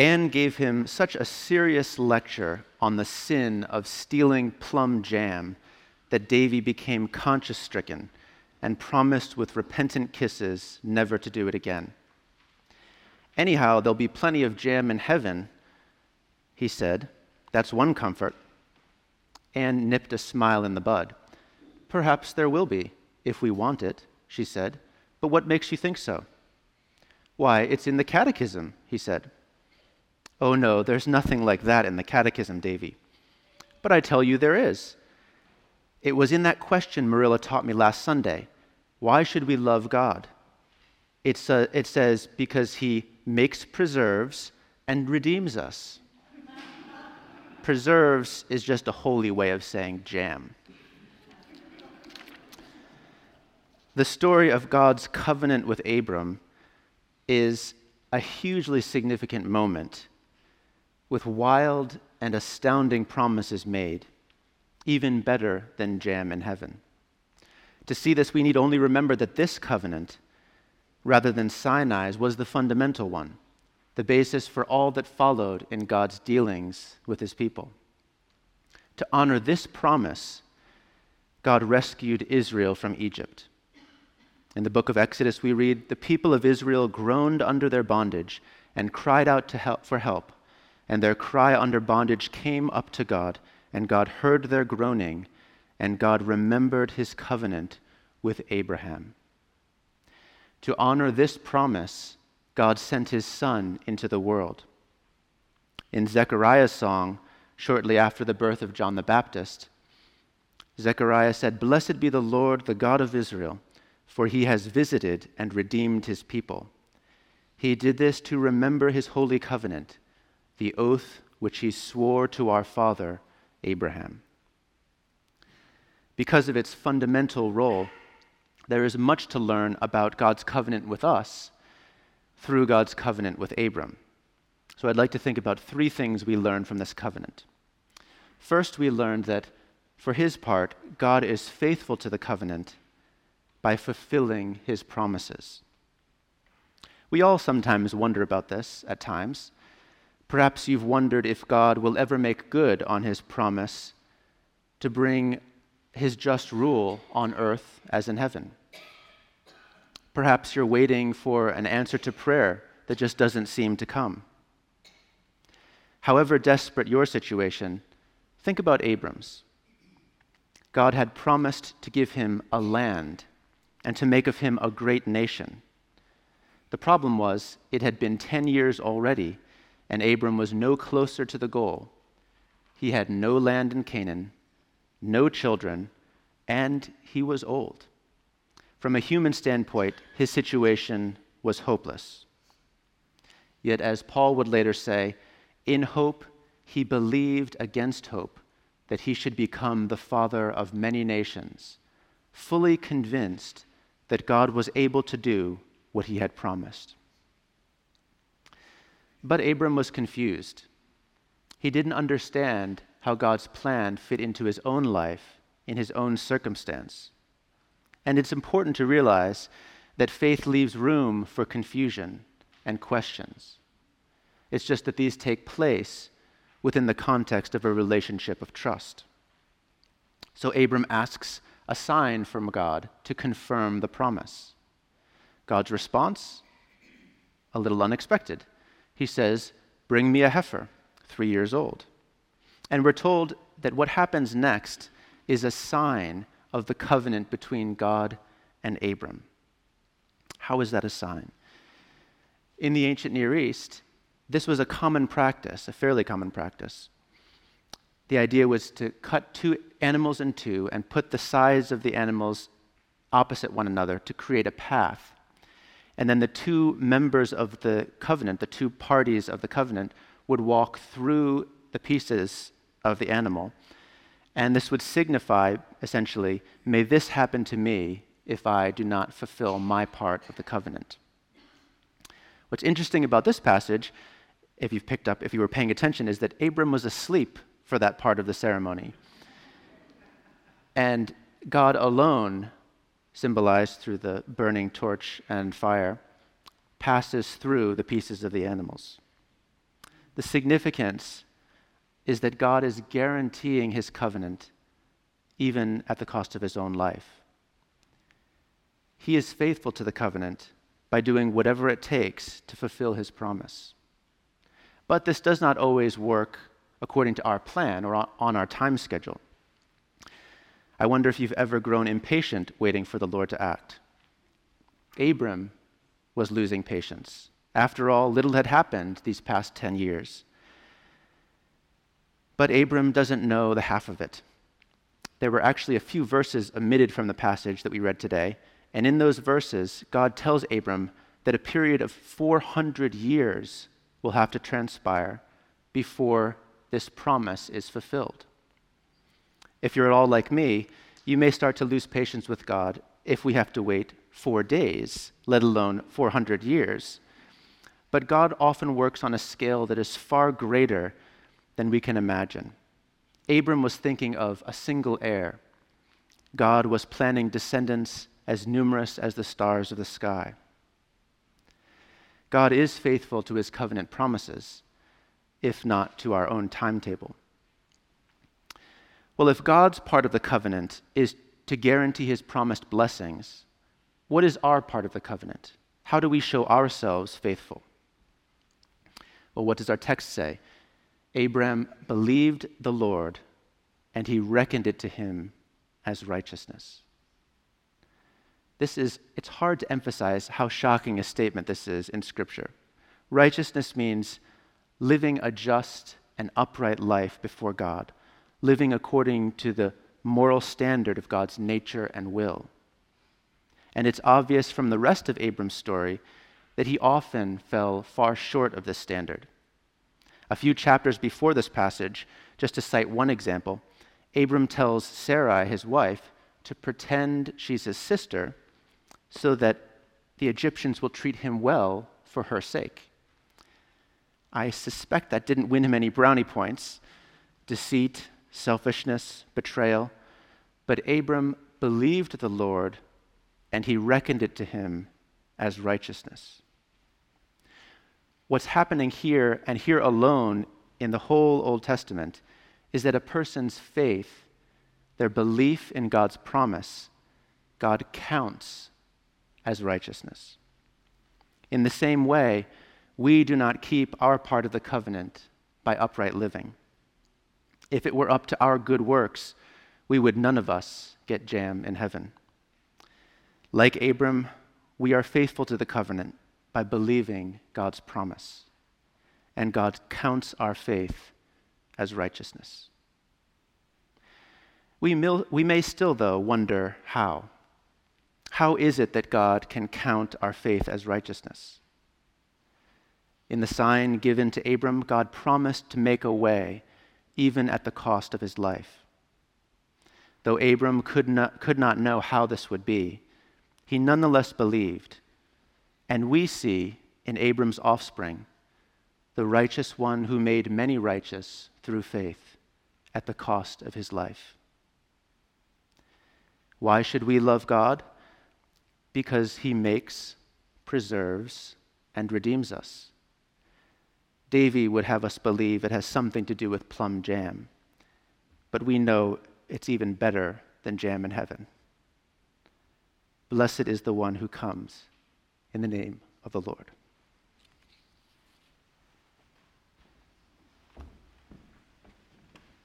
Anne gave him such a serious lecture on the sin of stealing plum jam that Davy became conscience stricken and promised with repentant kisses never to do it again. Anyhow, there'll be plenty of jam in heaven, he said. That's one comfort. Anne nipped a smile in the bud. Perhaps there will be, if we want it, she said. But what makes you think so? Why, it's in the catechism, he said. Oh, no, there's nothing like that in the catechism, Davy. But I tell you there is. It was in that question Marilla taught me last Sunday. Why should we love God? It's a, it says, because he makes preserves and redeems us. preserves is just a holy way of saying jam. The story of God's covenant with Abram is a hugely significant moment with wild and astounding promises made, even better than jam in heaven. To see this, we need only remember that this covenant, rather than Sinai's, was the fundamental one, the basis for all that followed in God's dealings with his people. To honor this promise, God rescued Israel from Egypt. In the book of Exodus, we read, The people of Israel groaned under their bondage and cried out help, for help, and their cry under bondage came up to God, and God heard their groaning, and God remembered his covenant with Abraham. To honor this promise, God sent his Son into the world. In Zechariah's song, shortly after the birth of John the Baptist, Zechariah said, Blessed be the Lord, the God of Israel for he has visited and redeemed his people. He did this to remember his holy covenant, the oath which he swore to our father, Abraham. Because of its fundamental role, there is much to learn about God's covenant with us through God's covenant with Abram. So I'd like to think about three things we learn from this covenant. First, we learned that for his part, God is faithful to the covenant by fulfilling his promises. We all sometimes wonder about this at times. Perhaps you've wondered if God will ever make good on his promise to bring his just rule on earth as in heaven. Perhaps you're waiting for an answer to prayer that just doesn't seem to come. However desperate your situation, think about Abram's. God had promised to give him a land and to make of him a great nation. The problem was, it had been 10 years already, and Abram was no closer to the goal. He had no land in Canaan, no children, and he was old. From a human standpoint, his situation was hopeless. Yet, as Paul would later say, in hope he believed against hope that he should become the father of many nations, fully convinced that God was able to do what he had promised. But Abram was confused. He didn't understand how God's plan fit into his own life, in his own circumstance. And it's important to realize that faith leaves room for confusion and questions. It's just that these take place within the context of a relationship of trust. So Abram asks a sign from God to confirm the promise. God's response? A little unexpected. He says, Bring me a heifer, three years old. And we're told that what happens next is a sign of the covenant between God and Abram. How is that a sign? In the ancient Near East, this was a common practice, a fairly common practice. The idea was to cut two animals in two and put the sides of the animals opposite one another to create a path. And then the two members of the covenant, the two parties of the covenant, would walk through the pieces of the animal. And this would signify, essentially, may this happen to me if I do not fulfill my part of the covenant. What's interesting about this passage, if you've picked up, if you were paying attention, is that Abram was asleep for that part of the ceremony. And God alone, symbolized through the burning torch and fire, passes through the pieces of the animals. The significance is that God is guaranteeing his covenant even at the cost of his own life. He is faithful to the covenant by doing whatever it takes to fulfill his promise. But this does not always work according to our plan or on our time schedule. I wonder if you've ever grown impatient waiting for the Lord to act. Abram was losing patience. After all, little had happened these past 10 years. But Abram doesn't know the half of it. There were actually a few verses omitted from the passage that we read today, and in those verses, God tells Abram that a period of 400 years will have to transpire before this promise is fulfilled. If you're at all like me, you may start to lose patience with God if we have to wait four days, let alone 400 years. But God often works on a scale that is far greater than we can imagine. Abram was thinking of a single heir. God was planning descendants as numerous as the stars of the sky. God is faithful to his covenant promises, if not to our own timetable. Well, if God's part of the covenant is to guarantee his promised blessings, what is our part of the covenant? How do we show ourselves faithful? Well, what does our text say? Abram believed the Lord, and he reckoned it to him as righteousness. This is, it's hard to emphasize how shocking a statement this is in Scripture. Righteousness means living a just and upright life before God, living according to the moral standard of God's nature and will. And it's obvious from the rest of Abram's story that he often fell far short of this standard. A few chapters before this passage, just to cite one example, Abram tells Sarai, his wife, to pretend she's his sister so that the Egyptians will treat him well for her sake. I suspect that didn't win him any brownie points deceit, selfishness, betrayal. But Abram believed the Lord, and he reckoned it to him as righteousness. What's happening here, and here alone in the whole Old Testament, is that a person's faith, their belief in God's promise, God counts as righteousness. In the same way, we do not keep our part of the covenant by upright living. If it were up to our good works, we would none of us get jam in heaven. Like Abram, we are faithful to the covenant by believing God's promise, and God counts our faith as righteousness. We, mil- we may still, though, wonder how. How is it that God can count our faith as righteousness? In the sign given to Abram, God promised to make a way, even at the cost of his life. Though Abram could not, could not know how this would be, he nonetheless believed. And we see in Abram's offspring the righteous one who made many righteous through faith at the cost of his life. Why should we love God? because he makes, preserves, and redeems us. Davy would have us believe it has something to do with plum jam, but we know it's even better than jam in heaven. Blessed is the one who comes in the name of the Lord.